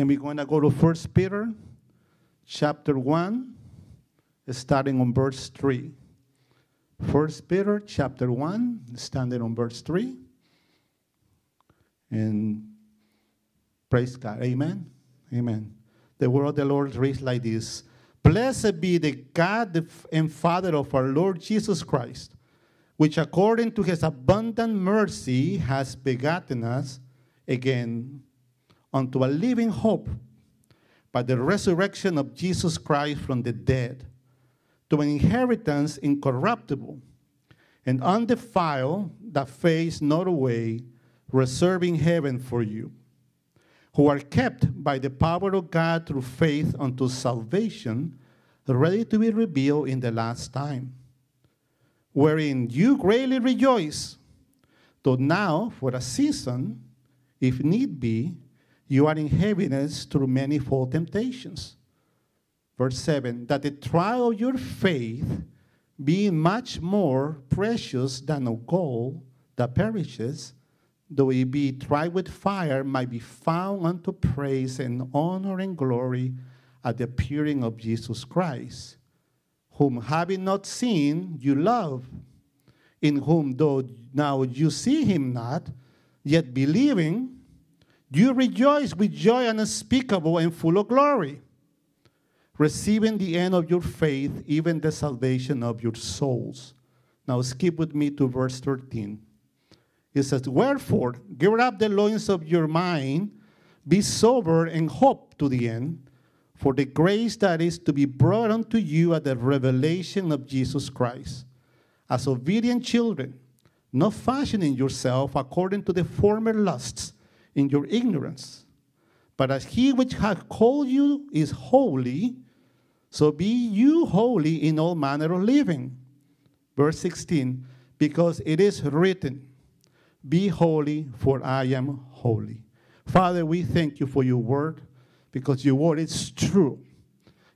And we're going to go to 1 Peter chapter 1, starting on verse 3. 1 Peter chapter 1, standing on verse 3. And praise God. Amen. Amen. The word of the Lord reads like this Blessed be the God and Father of our Lord Jesus Christ, which according to his abundant mercy has begotten us again unto a living hope by the resurrection of Jesus Christ from the dead, to an inheritance incorruptible and undefiled that fades not away, reserving heaven for you, who are kept by the power of God through faith unto salvation, ready to be revealed in the last time, wherein you greatly rejoice, though now for a season, if need be, you are in heaviness through many manifold temptations. Verse 7 that the trial of your faith, being much more precious than of gold that perishes, though it be tried with fire, might be found unto praise and honor and glory at the appearing of Jesus Christ, whom having not seen, you love, in whom though now you see him not, yet believing, you rejoice with joy unspeakable and full of glory, receiving the end of your faith, even the salvation of your souls. Now skip with me to verse 13. It says, Wherefore, gird up the loins of your mind, be sober, and hope to the end, for the grace that is to be brought unto you at the revelation of Jesus Christ. As obedient children, not fashioning yourself according to the former lusts in your ignorance. But as he which hath called you is holy, so be you holy in all manner of living. Verse 16, because it is written, Be holy, for I am holy. Father, we thank you for your word, because your word is true.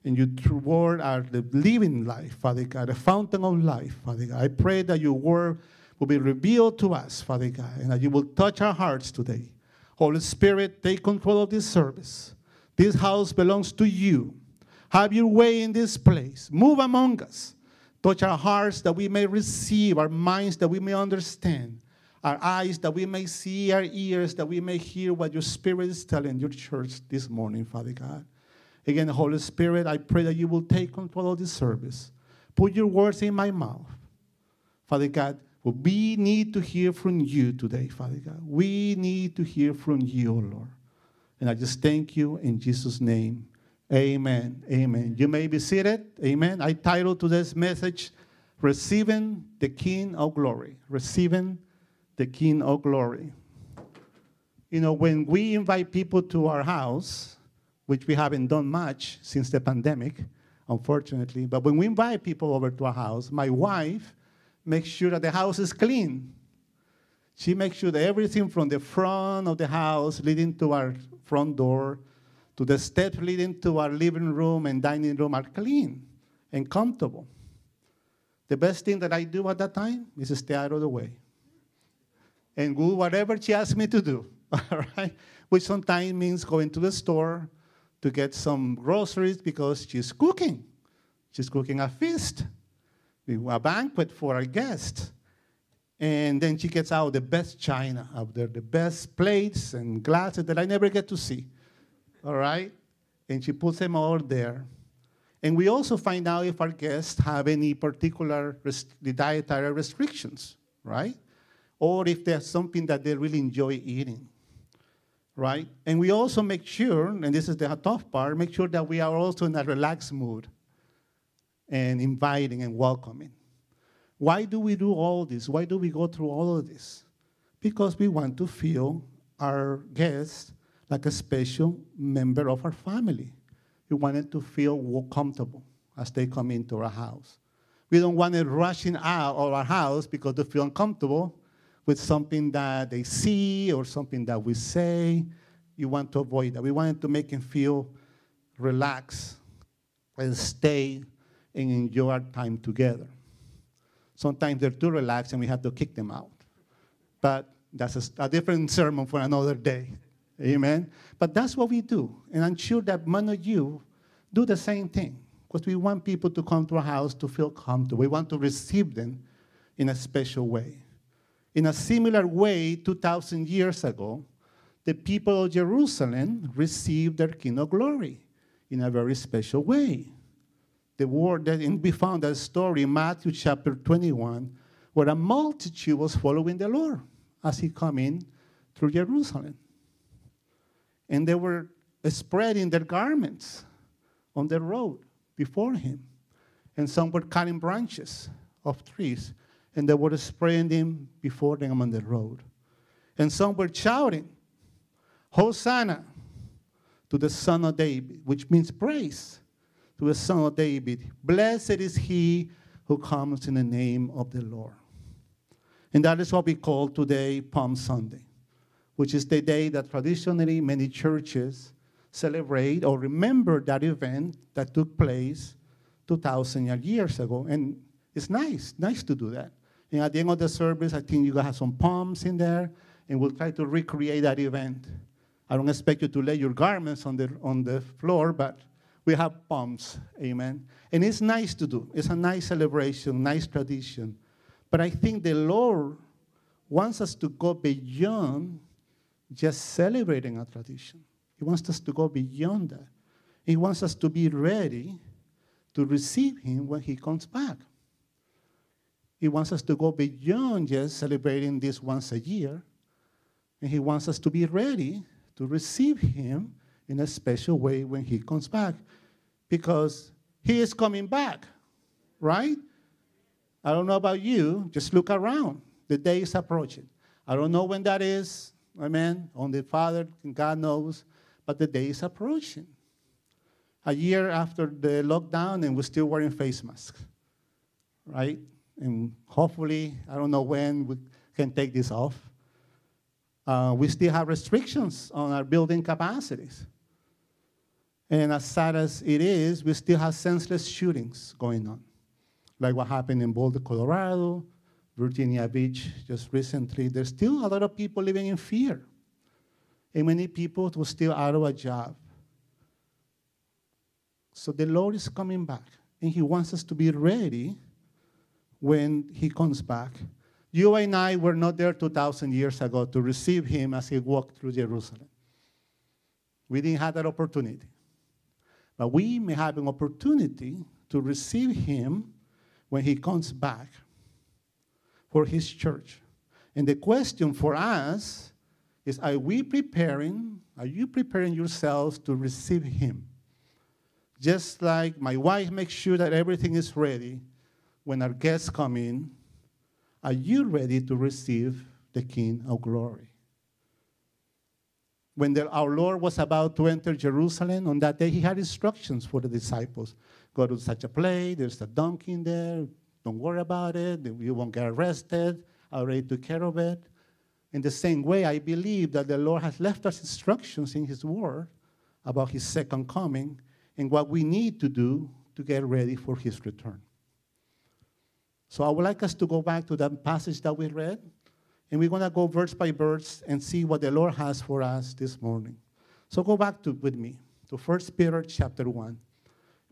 And your word are the living life, Father God, the fountain of life, Father God. I pray that your word will be revealed to us, Father God, and that you will touch our hearts today. Holy Spirit, take control of this service. This house belongs to you. Have your way in this place. Move among us. Touch our hearts that we may receive, our minds that we may understand, our eyes that we may see, our ears that we may hear what your Spirit is telling your church this morning, Father God. Again, Holy Spirit, I pray that you will take control of this service. Put your words in my mouth. Father God, well, we need to hear from you today, Father God. We need to hear from you, Lord. And I just thank you in Jesus' name. Amen. Amen. You may be seated. Amen. I titled today's message, Receiving the King of Glory. Receiving the King of Glory. You know, when we invite people to our house, which we haven't done much since the pandemic, unfortunately, but when we invite people over to our house, my wife, make sure that the house is clean. She makes sure that everything from the front of the house leading to our front door to the steps leading to our living room and dining room are clean and comfortable. The best thing that I do at that time is stay out of the way and do whatever she asks me to do, all right? Which sometimes means going to the store to get some groceries because she's cooking. She's cooking a feast a banquet for our guests. And then she gets out the best china out there, the best plates and glasses that I never get to see. All right? And she puts them all there. And we also find out if our guests have any particular dietary restrictions, right? Or if there's something that they really enjoy eating, right? And we also make sure, and this is the tough part, make sure that we are also in a relaxed mood and inviting and welcoming. Why do we do all this? Why do we go through all of this? Because we want to feel our guests like a special member of our family. We want them to feel comfortable as they come into our house. We don't want them rushing out of our house because they feel uncomfortable with something that they see or something that we say. You want to avoid that. We want to make them feel relaxed and stay and enjoy our time together. Sometimes they're too relaxed and we have to kick them out. But that's a, a different sermon for another day. Amen. But that's what we do. And I'm sure that many of you do the same thing because we want people to come to our house to feel comfortable. We want to receive them in a special way. In a similar way, 2,000 years ago, the people of Jerusalem received their King of Glory in a very special way. The word that we found that story in Matthew chapter 21, where a multitude was following the Lord as he came in through Jerusalem. And they were spreading their garments on the road before him. And some were cutting branches of trees, and they were spreading them before them on the road. And some were shouting, Hosanna to the Son of David, which means praise to the Son of David. Blessed is he who comes in the name of the Lord. And that is what we call today Palm Sunday, which is the day that traditionally many churches celebrate or remember that event that took place 2,000 years ago. And it's nice, nice to do that. And at the end of the service, I think you have some palms in there, and we'll try to recreate that event. I don't expect you to lay your garments on the, on the floor, but we have palms, amen. And it's nice to do. It's a nice celebration, nice tradition. But I think the Lord wants us to go beyond just celebrating a tradition. He wants us to go beyond that. He wants us to be ready to receive Him when He comes back. He wants us to go beyond just celebrating this once a year. And He wants us to be ready to receive Him in a special way when He comes back. Because He is coming back, right? I don't know about you, just look around. The day is approaching. I don't know when that is. Amen. Only Father God knows but the day is approaching. A year after the lockdown, and we're still wearing face masks, right? And hopefully, I don't know when we can take this off. Uh, we still have restrictions on our building capacities. And as sad as it is, we still have senseless shootings going on, like what happened in Boulder, Colorado, Virginia Beach just recently. There's still a lot of people living in fear and many people were still out of a job. So the Lord is coming back, and He wants us to be ready when He comes back. You and I were not there 2,000 years ago to receive Him as He walked through Jerusalem. We didn't have that opportunity. But we may have an opportunity to receive Him when He comes back for His church. And the question for us is are we preparing, are you preparing yourselves to receive him? Just like my wife makes sure that everything is ready when our guests come in, are you ready to receive the King of glory? When the, our Lord was about to enter Jerusalem on that day, he had instructions for the disciples. Go to such a place, there's a donkey in there, don't worry about it, you won't get arrested, I already took care of it. In the same way, I believe that the Lord has left us instructions in His Word about His second coming and what we need to do to get ready for His return. So I would like us to go back to that passage that we read, and we're going to go verse by verse and see what the Lord has for us this morning. So go back to with me to 1 Peter chapter 1.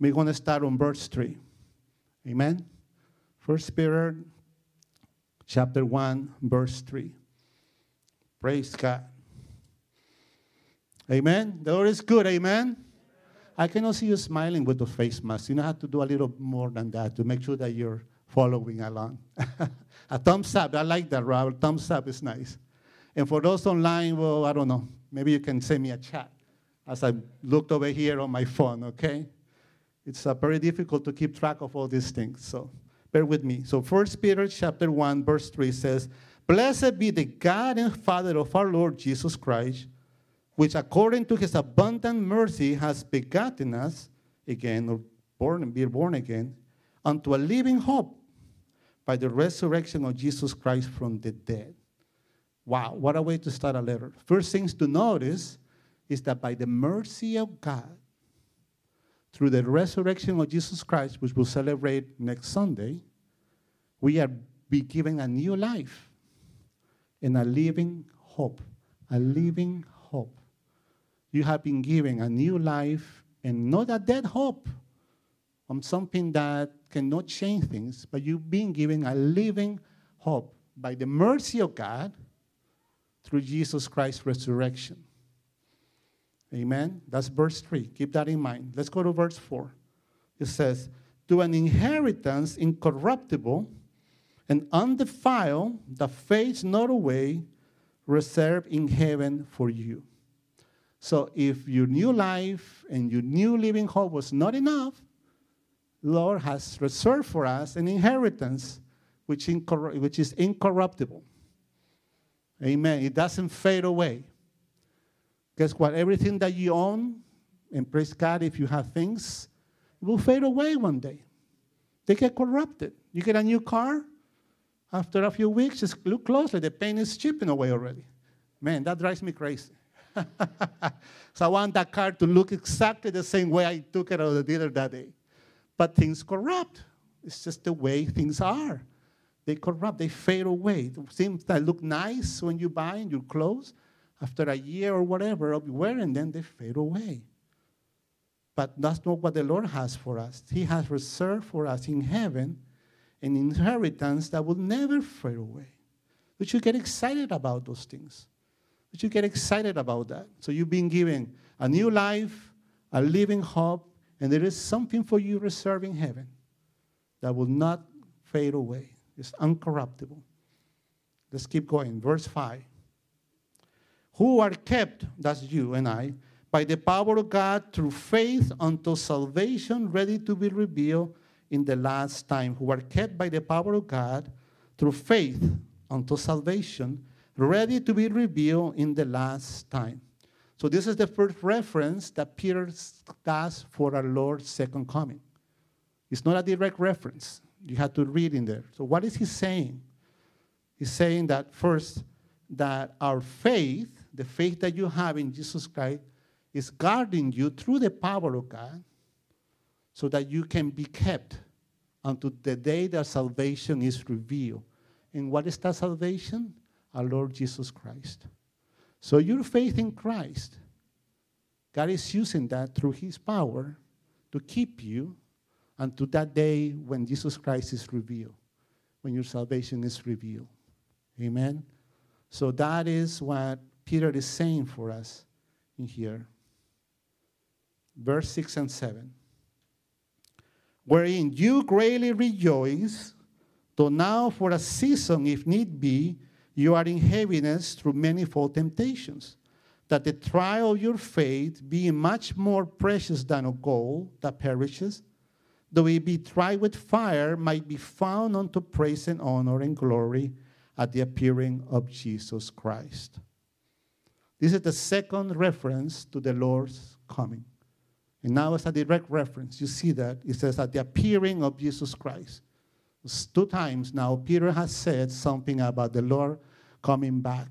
We're going to start on verse 3. Amen. 1 Peter chapter 1, verse 3. Praise God. Amen. The Lord is good. Amen. I cannot see you smiling with the face mask. You know, have to do a little more than that to make sure that you're following along. a thumbs up. I like that, Robert. Thumbs up is nice. And for those online, well, I don't know. Maybe you can send me a chat as I looked over here on my phone, okay? It's uh, very difficult to keep track of all these things, so bear with me. So First Peter chapter 1, verse 3 says, Blessed be the God and Father of our Lord Jesus Christ, which according to his abundant mercy has begotten us again, or born be born again, unto a living hope by the resurrection of Jesus Christ from the dead. Wow, what a way to start a letter. First things to notice is that by the mercy of God, through the resurrection of Jesus Christ, which we'll celebrate next Sunday, we are be given a new life and a living hope. A living hope. you have been given a new life and not a dead hope on something that cannot change things, but you've been given a living hope by the mercy of God through Jesus Christ's resurrection. Amen. That's verse 3. Keep that in mind. Let's go to verse 4. It says, To an inheritance incorruptible and undefiled that fades not away, reserved in heaven for you. So if your new life and your new living hope was not enough, Lord has reserved for us an inheritance which, incor- which is incorruptible. Amen. It doesn't fade away. Guess what? Everything that you own, and praise God if you have things, will fade away one day. They get corrupted. You get a new car, after a few weeks, just look closely. The paint is chipping away already. Man, that drives me crazy. so I want that car to look exactly the same way I took it out of the dealer that day. But things corrupt. It's just the way things are. They corrupt, they fade away. Things that look nice when you buy and your clothes, after a year or whatever of wearing them, they fade away. But that's not what the Lord has for us. He has reserved for us in heaven an inheritance that will never fade away. We should get excited about those things. We should get excited about that. So you've been given a new life, a living hope, and there is something for you reserved in heaven that will not fade away. It's uncorruptible. Let's keep going. Verse 5. Who are kept, that's you and I, by the power of God through faith until salvation ready to be revealed in the last time, who are kept by the power of God through faith unto salvation, ready to be revealed in the last time. So, this is the first reference that Peter does for our Lord's second coming. It's not a direct reference. You have to read in there. So, what is he saying? He's saying that first, that our faith, the faith that you have in Jesus Christ, is guarding you through the power of God so that you can be kept until the day that salvation is revealed. And what is that salvation? Our Lord Jesus Christ. So your faith in Christ, God is using that through his power to keep you until that day when Jesus Christ is revealed, when your salvation is revealed. Amen? So that is what Peter is saying for us in here. Verse 6 and 7 wherein you greatly rejoice, though now for a season, if need be, you are in heaviness through manifold temptations, that the trial of your faith, being much more precious than of gold that perishes, though it be tried with fire, might be found unto praise and honor and glory at the appearing of Jesus Christ. This is the second reference to the Lord's coming. And now it's a direct reference. You see that. It says at the appearing of Jesus Christ. Two times now, Peter has said something about the Lord coming back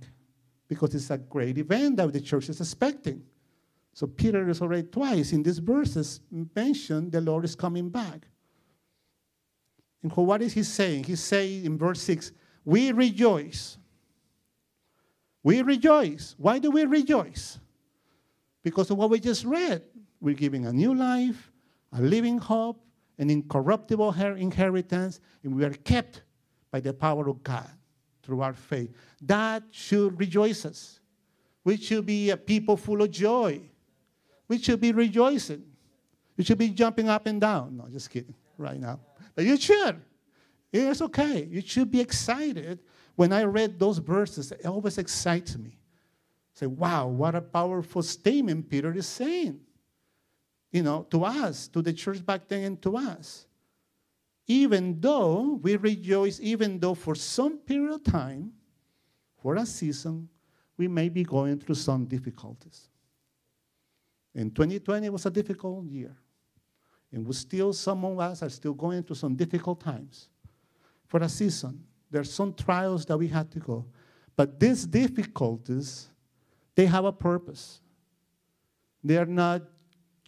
because it's a great event that the church is expecting. So Peter is already twice in these verses mentioned the Lord is coming back. And what is he saying? He's saying in verse 6, we rejoice. We rejoice. Why do we rejoice? Because of what we just read. We're giving a new life, a living hope, an incorruptible inheritance, and we are kept by the power of God through our faith. That should rejoice us. We should be a people full of joy. We should be rejoicing. We should be jumping up and down. No, just kidding, right now. But you should. It's okay. You should be excited. When I read those verses, it always excites me. Say, wow, what a powerful statement Peter is saying you know, to us, to the church back then and to us. Even though we rejoice, even though for some period of time, for a season, we may be going through some difficulties. And 2020 was a difficult year. And we still, some of us are still going through some difficult times. For a season, there are some trials that we had to go. But these difficulties, they have a purpose. They are not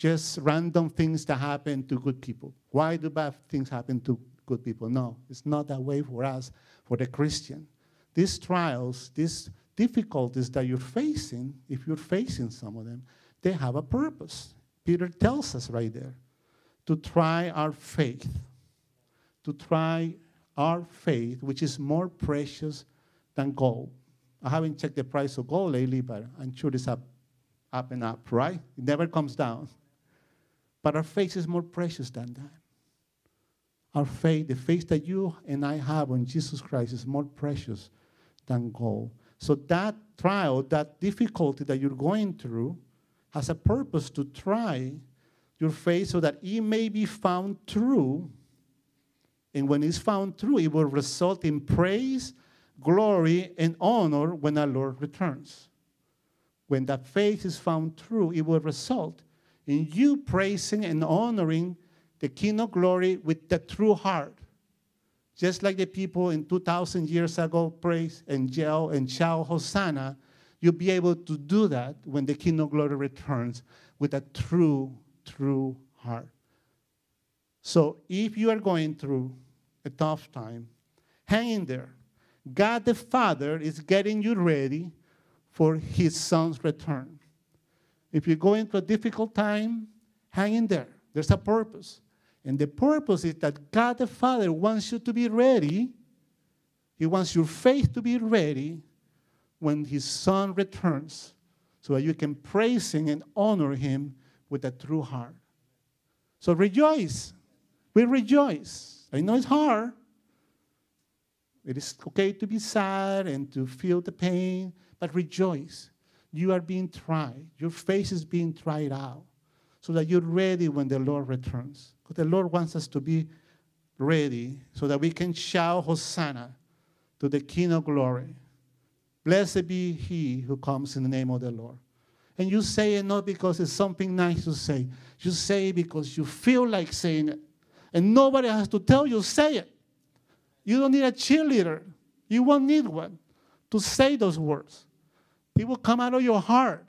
just random things that happen to good people. Why do bad things happen to good people? No, it's not that way for us, for the Christian. These trials, these difficulties that you're facing, if you're facing some of them, they have a purpose. Peter tells us right there to try our faith, to try our faith, which is more precious than gold. I haven't checked the price of gold lately, but I'm sure it's up, up and up, right? It never comes down. But our faith is more precious than that. Our faith, the faith that you and I have on Jesus Christ, is more precious than gold. So that trial, that difficulty that you're going through, has a purpose to try your faith so that it may be found true. And when it's found true, it will result in praise, glory, and honor when our Lord returns. When that faith is found true, it will result in you praising and honoring the King of Glory with the true heart. Just like the people in 2,000 years ago praise and yell and shout Hosanna, you'll be able to do that when the King of Glory returns with a true, true heart. So if you are going through a tough time, hang in there. God the Father is getting you ready for his son's return. If you go into a difficult time, hang in there. There's a purpose. And the purpose is that God the Father wants you to be ready. He wants your faith to be ready when His Son returns so that you can praise Him and honor Him with a true heart. So rejoice. We rejoice. I know it's hard. It is okay to be sad and to feel the pain, but rejoice. You are being tried. Your face is being tried out so that you're ready when the Lord returns. Because the Lord wants us to be ready so that we can shout Hosanna to the King of glory. Blessed be he who comes in the name of the Lord. And you say it not because it's something nice to say. You say it because you feel like saying it. And nobody has to tell you, say it. You don't need a cheerleader. You won't need one to say those words. It will come out of your heart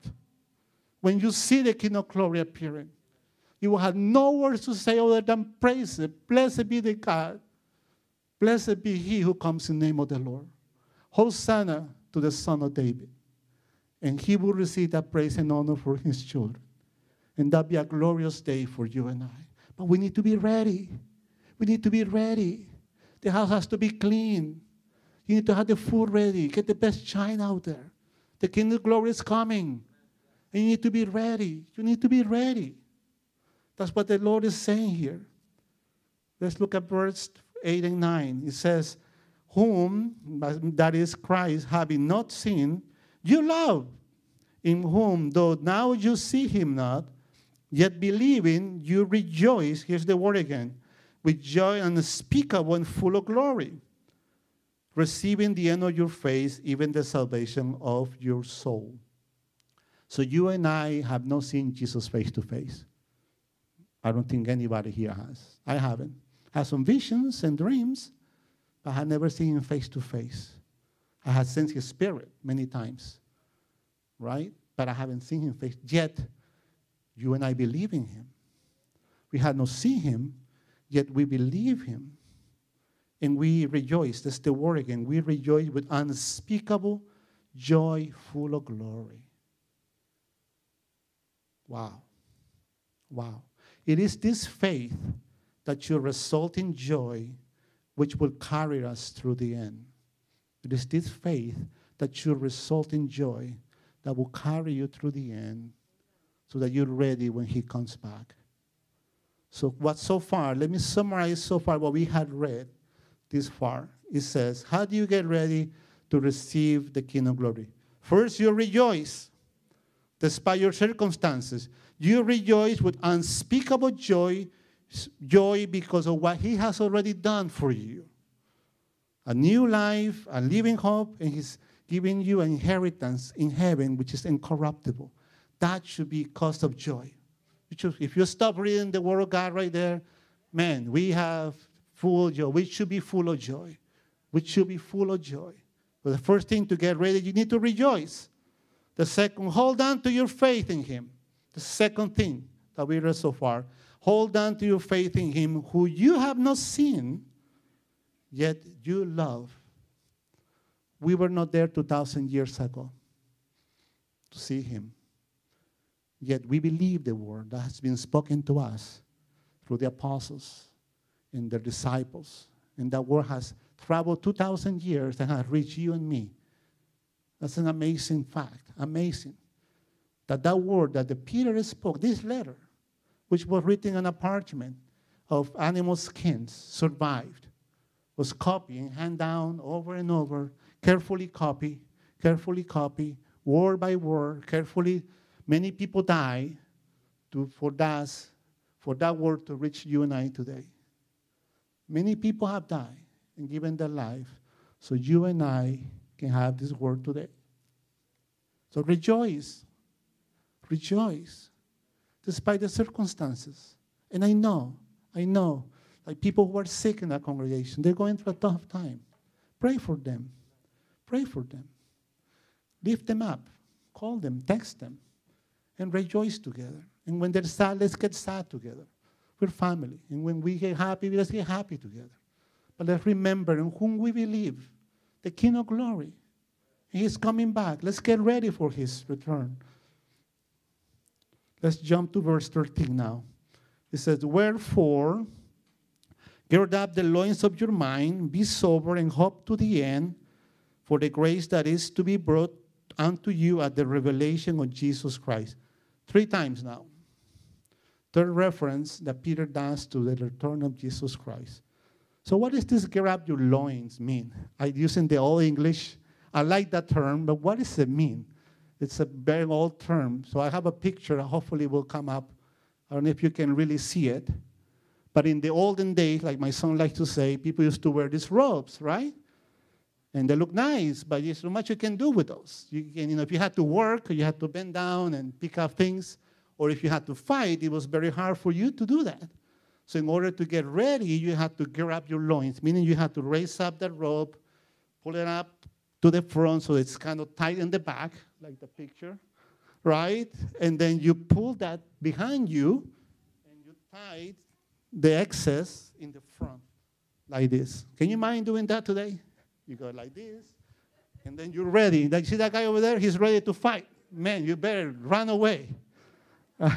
when you see the King of Glory appearing. You will have no words to say other than praise it. Blessed be the God. Blessed be he who comes in the name of the Lord. Hosanna to the Son of David. And he will receive that praise and honor for his children. And that be a glorious day for you and I. But we need to be ready. We need to be ready. The house has to be clean. You need to have the food ready. Get the best china out there. The kingdom of Glory is coming. And you need to be ready. You need to be ready. That's what the Lord is saying here. Let's look at verse 8 and 9. It says, Whom, that is Christ, having not seen, you love, in whom, though now you see him not, yet believing, you rejoice. Here's the word again with joy unspeakable and full of glory, receiving the end of your face, even the salvation of your soul. So you and I have not seen Jesus face to face. I don't think anybody here has. I haven't. I had some visions and dreams, but I had never seen him face to face. I have sensed his spirit many times, right? But I haven't seen him face. Yet, you and I believe in him. We have not seen him, yet we believe him. And we rejoice. That's the word again. We rejoice with unspeakable joy, full of glory. Wow. Wow. It is this faith that should result in joy, which will carry us through the end. It is this faith that should result in joy that will carry you through the end so that you're ready when He comes back. So, what so far, let me summarize so far what we had read this far. It says, How do you get ready to receive the King of Glory? First, you rejoice despite your circumstances. You rejoice with unspeakable joy, joy because of what He has already done for you. A new life, a living hope, and He's giving you an inheritance in heaven which is incorruptible. That should be cause of joy. If you stop reading the Word of God right there, man, we have full of joy. We should be full of joy. We should be full of joy. But the first thing to get ready, you need to rejoice. The second, hold on to your faith in Him. The second thing that we read so far, hold on to your faith in Him who you have not seen, yet you love. We were not there 2,000 years ago to see Him. Yet we believe the word that has been spoken to us through the apostles and their disciples. And that word has traveled 2,000 years and has reached you and me. That's an amazing fact. Amazing. That that word that the Peter spoke, this letter, which was written on a parchment of animal skins, survived, was copied and down over and over, carefully copied, carefully copied, word by word, carefully. Many people die to, for, that, for that word to reach you and I today. Many people have died and given their life so you and I can have this word today. So rejoice. Rejoice. Despite the circumstances. And I know, I know, like people who are sick in that congregation, they're going through a tough time. Pray for them. Pray for them. Lift them up. Call them. Text them. And rejoice together. And when they're sad, let's get sad together. We're family. And when we get happy, let's get happy together. But let's remember in whom we believe, the King of glory. He's coming back. Let's get ready for his return. Let's jump to verse 13 now. It says, Wherefore, gird up the loins of your mind, be sober, and hope to the end for the grace that is to be brought unto you at the revelation of Jesus Christ. Three times now. Third reference that Peter does to the return of Jesus Christ. So, what does this grab your loins mean? I use in the Old English. I like that term, but what does it mean? It's a very old term. So, I have a picture, hopefully, will come up. I don't know if you can really see it. But in the olden days, like my son likes to say, people used to wear these robes, right? And they look nice, but there's so much you can do with those. You, can, you know, if you had to work, you had to bend down and pick up things, or if you had to fight, it was very hard for you to do that. So in order to get ready, you had to up your loins, meaning you had to raise up the rope, pull it up to the front so it's kind of tight in the back, like the picture, right? And then you pull that behind you, and you tie the excess in the front, like this. Can you mind doing that today? You go like this, and then you're ready. Like, see that guy over there? He's ready to fight. Man, you better run away.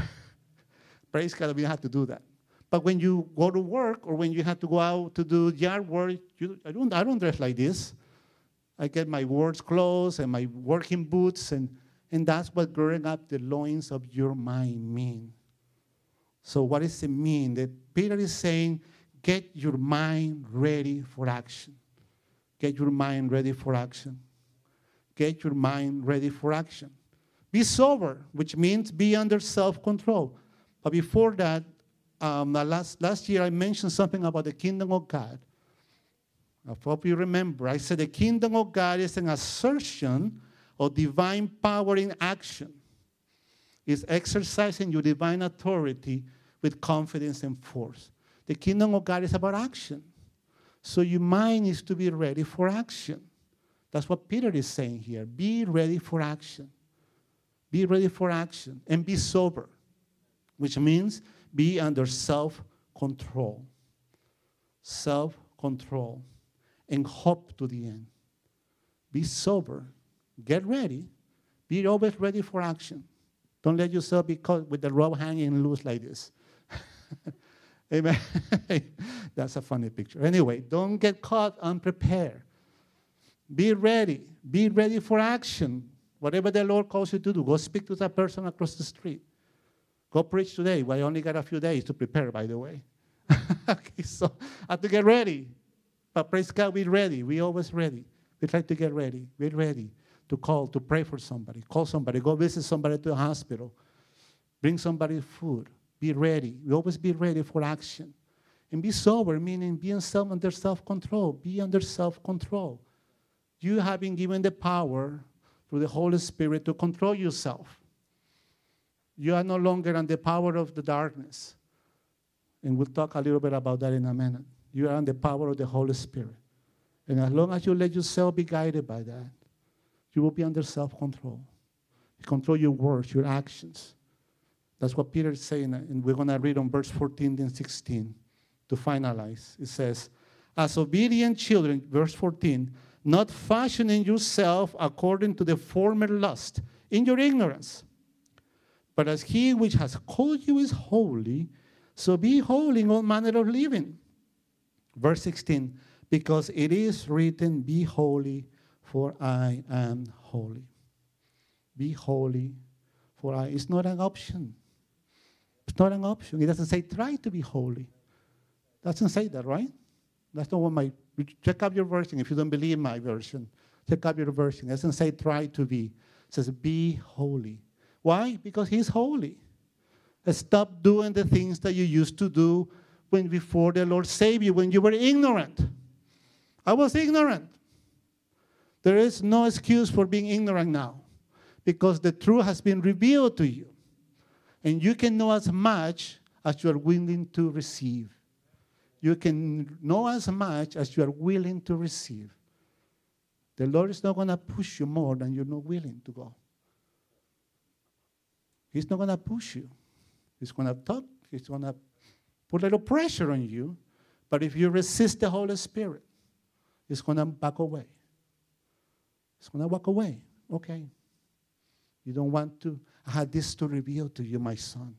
Praise God, we don't have to do that. But when you go to work or when you have to go out to do yard work, you, I, don't, I don't dress like this. I get my work clothes and my working boots, and, and that's what growing up the loins of your mind mean. So what does it mean? That Peter is saying, get your mind ready for action. Get your mind ready for action. Get your mind ready for action. Be sober, which means be under self-control. But before that, um, last, last year I mentioned something about the kingdom of God. I hope you remember. I said the kingdom of God is an assertion of divine power in action. It's exercising your divine authority with confidence and force. The kingdom of God is about action. So your mind needs to be ready for action. That's what Peter is saying here. Be ready for action. Be ready for action and be sober, which means be under self control. Self control. And hope to the end. Be sober. Get ready. Be always ready for action. Don't let yourself be caught with the rope hanging loose like this. Amen. That's a funny picture. Anyway, don't get caught unprepared. Be ready. Be ready for action. Whatever the Lord calls you to do, go speak to that person across the street. Go preach today. I only got a few days to prepare, by the way. okay, so I have to get ready. But praise God, we're ready. We're always ready. We try to get ready. We're ready to call, to pray for somebody. Call somebody. Go visit somebody to the hospital. Bring somebody food. Be ready. We always be ready for action. And be sober, meaning be self, under self-control. Be under self-control. You have been given the power through the Holy Spirit to control yourself. You are no longer under the power of the darkness. And we'll talk a little bit about that in a minute. You are under the power of the Holy Spirit. And as long as you let yourself be guided by that, you will be under self control. You control your words, your actions. That's what Peter is saying, and we're going to read on verse 14 and 16 to finalize. It says, As obedient children, verse 14, not fashioning yourself according to the former lust in your ignorance But as he which has called you is holy, so be holy in all manner of living. Verse 16, because it is written, Be holy, for I am holy. Be holy, for I. It's not an option. It's not an option. It doesn't say try to be holy. Doesn't say that, right? That's not what my check out your version if you don't believe my version. Check out your version. It doesn't say try to be. It says be holy. Why? Because he's holy. Stop doing the things that you used to do when before the Lord saved you, when you were ignorant. I was ignorant. There is no excuse for being ignorant now because the truth has been revealed to you. And you can know as much as you are willing to receive. You can know as much as you are willing to receive. The Lord is not going to push you more than you're not willing to go. He's not going to push you. He's going to talk. He's going to put a little pressure on you. But if you resist the Holy Spirit, He's going to back away. He's going to walk away. Okay. You don't want to. I had this to reveal to you, my son.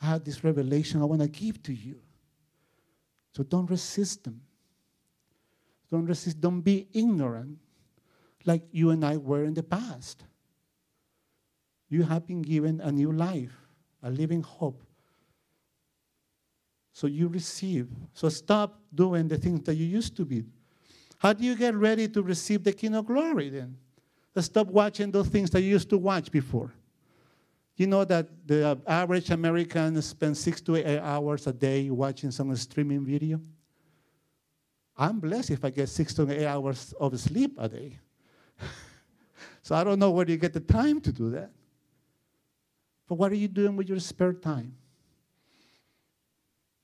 I had this revelation I want to give to you. So don't resist them. Don't resist. Don't be ignorant like you and I were in the past. You have been given a new life, a living hope. So you receive. So stop doing the things that you used to be. How do you get ready to receive the King of Glory then? Stop watching those things that you used to watch before. You know that the average American spends six to eight hours a day watching some streaming video? I'm blessed if I get six to eight hours of sleep a day. so I don't know where you get the time to do that. But what are you doing with your spare time?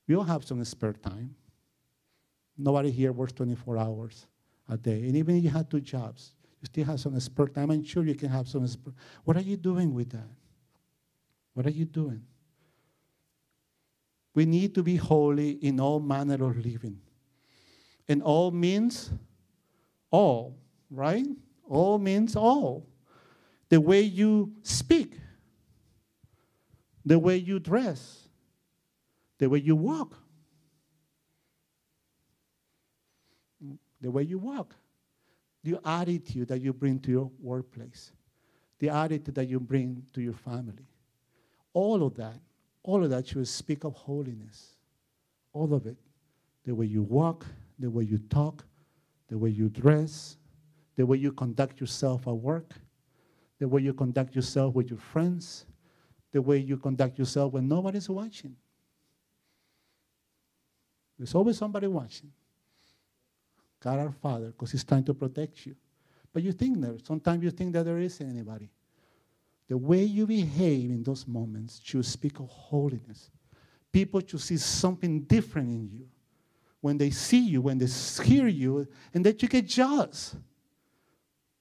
We all have some spare time. Nobody here works 24 hours a day. And even if you have two jobs, you still have some spare time. I'm sure you can have some spare. What are you doing with that? What are you doing? We need to be holy in all manner of living. And all means all, right? All means all. The way you speak, the way you dress, the way you walk, the way you walk, the attitude that you bring to your workplace, the attitude that you bring to your family. All of that, all of that should speak of holiness. All of it. The way you walk, the way you talk, the way you dress, the way you conduct yourself at work, the way you conduct yourself with your friends, the way you conduct yourself when nobody's watching. There's always somebody watching. God our Father, because He's trying to protect you. But you think there, sometimes you think that there isn't anybody. The way you behave in those moments should speak of holiness. People should see something different in you when they see you, when they hear you, and that you get jealous.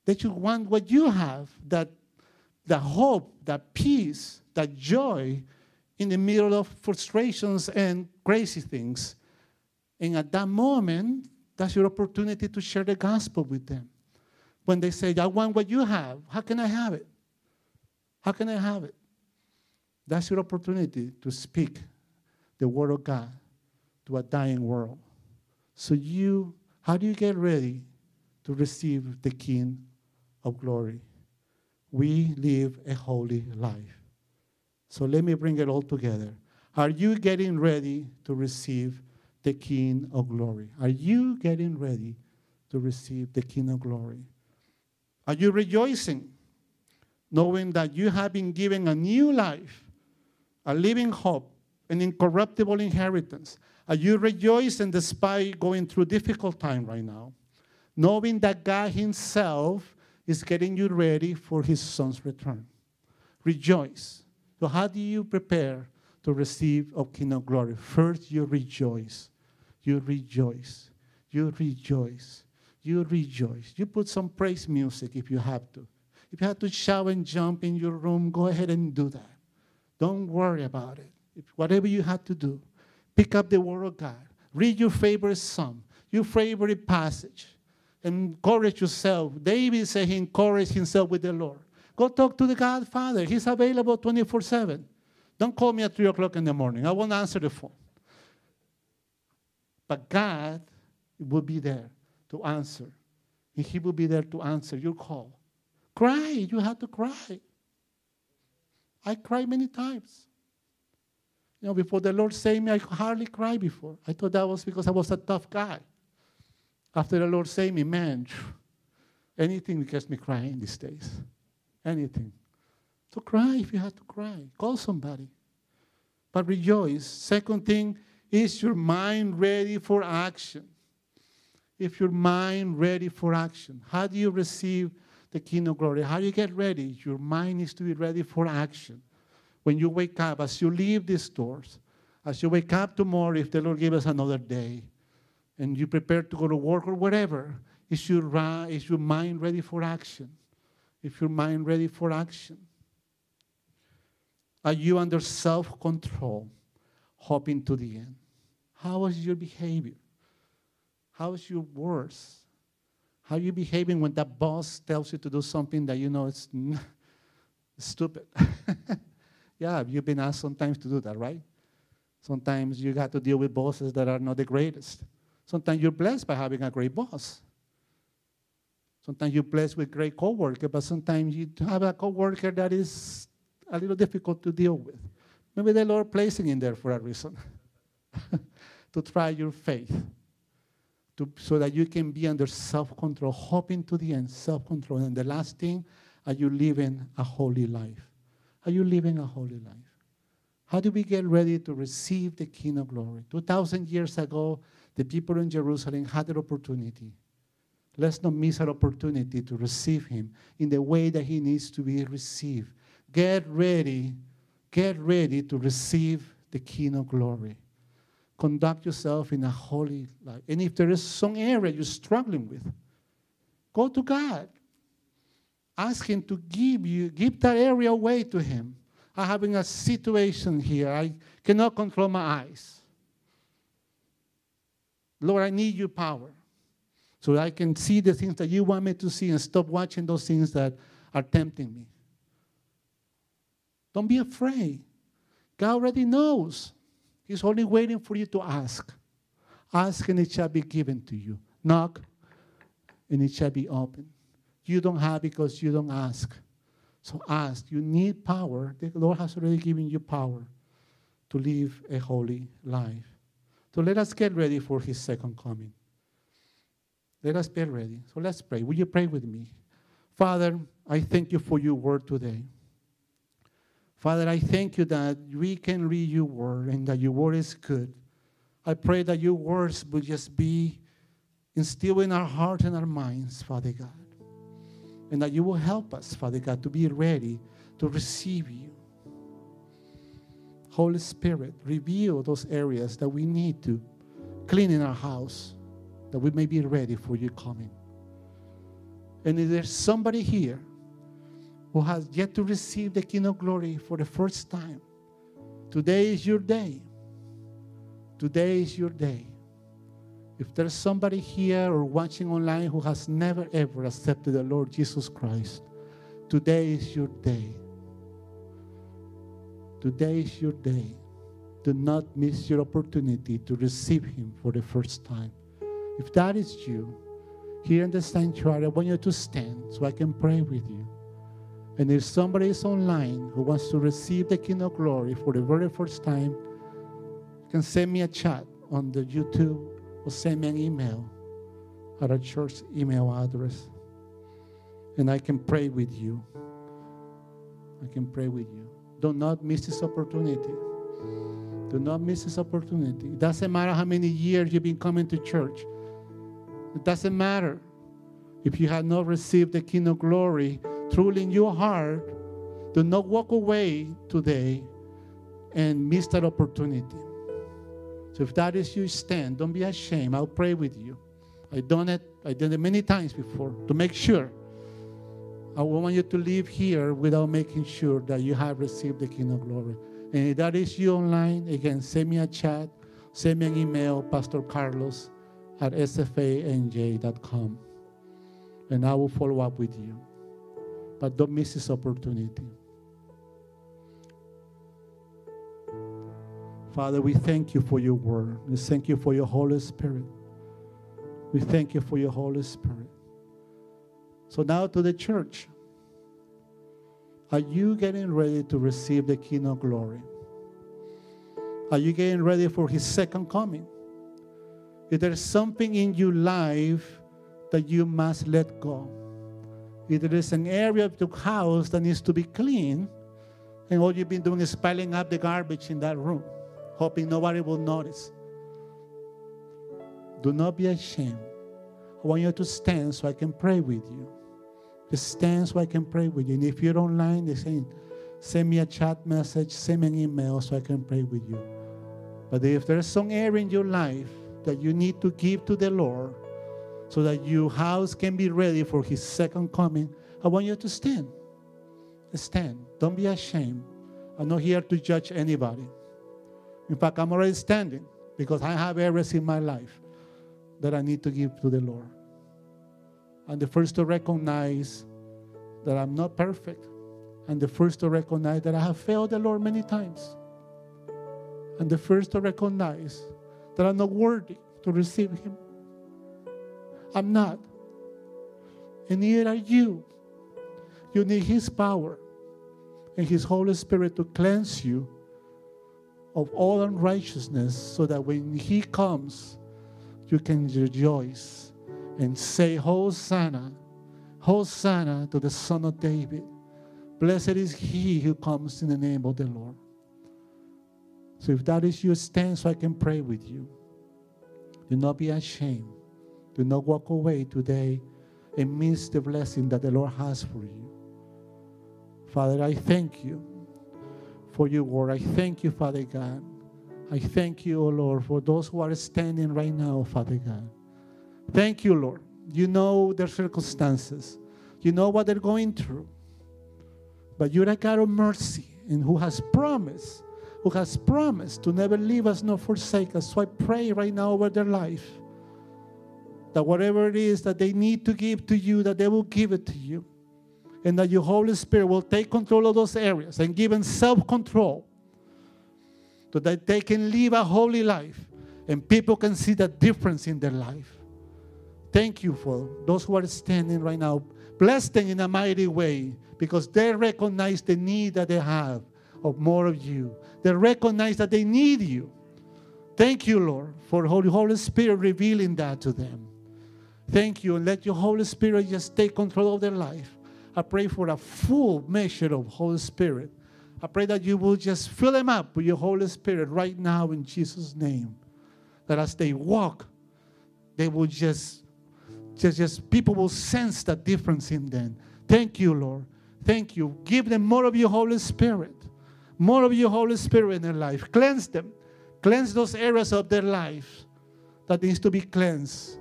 That you want what you have, that, that hope, that peace, that joy in the middle of frustrations and crazy things. And at that moment, that's your opportunity to share the gospel with them. When they say, I want what you have, how can I have it? How can I have it? That's your opportunity to speak the word of God to a dying world. So you, how do you get ready to receive the King of glory? We live a holy life. So let me bring it all together. Are you getting ready to receive the King of glory? Are you getting ready to receive the King of glory? Are you rejoicing, knowing that you have been given a new life, a living hope, an incorruptible inheritance? Are you rejoicing despite going through difficult time right now? Knowing that God Himself is getting you ready for His Son's return. Rejoice. So how do you prepare to receive of kingdom of Glory? First, you rejoice. You rejoice. You rejoice. You rejoice. You put some praise music if you have to. If you have to shout and jump in your room, go ahead and do that. Don't worry about it. If, whatever you have to do, Pick up the Word of God. Read your favorite psalm, your favorite passage. Encourage yourself. David said he encouraged himself with the Lord. Go talk to the Godfather. He's available 24 7. Don't call me at 3 o'clock in the morning. I won't answer the phone. But God will be there to answer. And He will be there to answer your call. Cry. You have to cry. I cry many times. You know, before the Lord saved me, I hardly cried before. I thought that was because I was a tough guy. After the Lord saved me, man, anything gets me crying these days. Anything. So cry if you have to cry. Call somebody. But rejoice. Second thing, is your mind ready for action? If your mind ready for action, how do you receive the King of Glory? How you get ready? Your mind needs to be ready for action when you wake up, as you leave these doors, as you wake up tomorrow, if the Lord give us another day, and you prepare to go to work or whatever, is your, is your mind ready for action? If your mind ready for action? Are you under self control, hoping to the end? How is your behavior? How is your words? How are you behaving when that boss tells you to do something that you know it's stupid? Yeah, you've been asked sometimes to do that, right? Sometimes you got to deal with bosses that are not the greatest. Sometimes you're blessed by having a great boss. Sometimes you're blessed with great coworker, but sometimes you have a coworker that is a little difficult to deal with. Maybe the Lord placing in there for a reason. to try your faith. To, so that you can be under self-control, hoping to the end, self-control. And the last thing, are you living a holy life? Are you living a holy life? How do we get ready to receive the King of Glory? 2,000 years ago, the people in Jerusalem had an opportunity. Let's not miss our opportunity to receive him in the way that he needs to be received. Get ready, get ready to receive the King of Glory. Conduct yourself in a holy life. And if there is some area you're struggling with, go to God. Ask Him to give you, give that area away to Him. I'm having a situation here. I cannot control my eyes. Lord, I need your power so I can see the things that you want me to see and stop watching those things that are tempting me. Don't be afraid. God already knows. He's only waiting for you to ask. Ask and it shall be given to you. Knock and it shall be open. You don't have because you don't ask. So ask. You need power. The Lord has already given you power to live a holy life. So let us get ready for his second coming. Let us get ready. So let's pray. Will you pray with me? Father, I thank you for your word today. Father, I thank you that we can read your word and that your word is good. I pray that your words will just be instilled in our heart and our minds, Father God and that you will help us, Father God, to be ready to receive you. Holy Spirit, reveal those areas that we need to clean in our house, that we may be ready for your coming. And if there's somebody here who has yet to receive the King of Glory for the first time, today is your day. Today is your day. If there's somebody here or watching online who has never ever accepted the Lord Jesus Christ, today is your day. Today is your day. Do not miss your opportunity to receive Him for the first time. If that is you, here in the sanctuary, I want you to stand so I can pray with you. And if somebody is online who wants to receive the King of Glory for the very first time, you can send me a chat on the YouTube or send me an email at our church email address. And I can pray with you. I can pray with you. Do not miss this opportunity. Do not miss this opportunity. It doesn't matter how many years you've been coming to church. It doesn't matter if you have not received the King of Glory truly in your heart. Do not walk away today and miss that opportunity. So if that is you, stand. Don't be ashamed. I'll pray with you. I've done it. I did it many times before to make sure. I want you to leave here without making sure that you have received the King of Glory. And if that is you online, again, send me a chat, send me an email, Pastor Carlos at sfanj.com. And I will follow up with you. But don't miss this opportunity. Father, we thank you for your word. We thank you for your Holy Spirit. We thank you for your Holy Spirit. So now to the church. Are you getting ready to receive the King of Glory? Are you getting ready for his second coming? If there's something in your life that you must let go, if there is an area of the house that needs to be clean, and all you've been doing is piling up the garbage in that room, hoping nobody will notice. Do not be ashamed. I want you to stand so I can pray with you. Just stand so I can pray with you. And if you're online, they say, send me a chat message, send me an email so I can pray with you. But if there's some area in your life that you need to give to the Lord so that your house can be ready for His second coming, I want you to stand. Stand. Don't be ashamed. I'm not here to judge anybody. In fact, I'm already standing because I have areas in my life that I need to give to the Lord. I'm the first to recognize that I'm not perfect. I'm the first to recognize that I have failed the Lord many times. I'm the first to recognize that I'm not worthy to receive Him. I'm not. And neither are you. You need His power and His Holy Spirit to cleanse you of all unrighteousness so that when He comes, you can rejoice and say, Hosanna, Hosanna to the Son of David. Blessed is He who comes in the name of the Lord. So if that is your stand, so I can pray with you. Do not be ashamed. Do not walk away today and miss the blessing that the Lord has for you. Father, I thank you for your word. I thank you, Father God. I thank you, O Lord, for those who are standing right now, Father God. Thank you, Lord. You know their circumstances, you know what they're going through. But you're a God of mercy and who has promised, who has promised to never leave us nor forsake us. So I pray right now over their life that whatever it is that they need to give to you, that they will give it to you. And that your Holy Spirit will take control of those areas and give them self control so that they can live a holy life and people can see the difference in their life. Thank you for those who are standing right now. Bless them in a mighty way because they recognize the need that they have of more of you. They recognize that they need you. Thank you, Lord, for Holy Holy Spirit revealing that to them. Thank you, and let your Holy Spirit just take control of their life. I pray for a full measure of Holy Spirit. I pray that you will just fill them up with your Holy Spirit right now in Jesus' name. That as they walk, they will just, just, just people will sense the difference in them. Thank you, Lord. Thank you. Give them more of your Holy Spirit. More of your Holy Spirit in their life. Cleanse them. Cleanse those areas of their life that needs to be cleansed.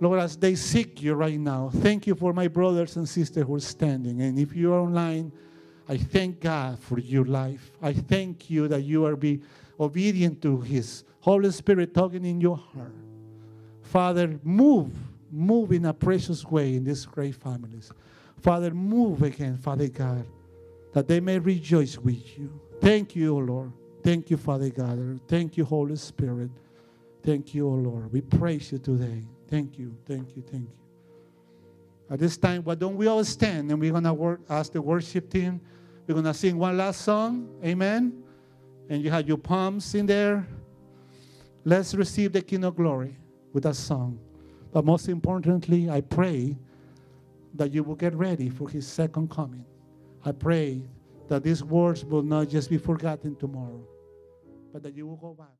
Lord, as they seek you right now, thank you for my brothers and sisters who are standing. And if you are online, I thank God for your life. I thank you that you are be obedient to His Holy Spirit talking in your heart. Father, move, move in a precious way in these great families. Father, move again, Father God, that they may rejoice with you. Thank you, O Lord. Thank you, Father God. Thank you, Holy Spirit. Thank you, O Lord. We praise you today. Thank you, thank you, thank you. At this time, why don't we all stand and we're going to work, ask the worship team. We're going to sing one last song. Amen. And you have your palms in there. Let's receive the King of Glory with that song. But most importantly, I pray that you will get ready for his second coming. I pray that these words will not just be forgotten tomorrow, but that you will go back.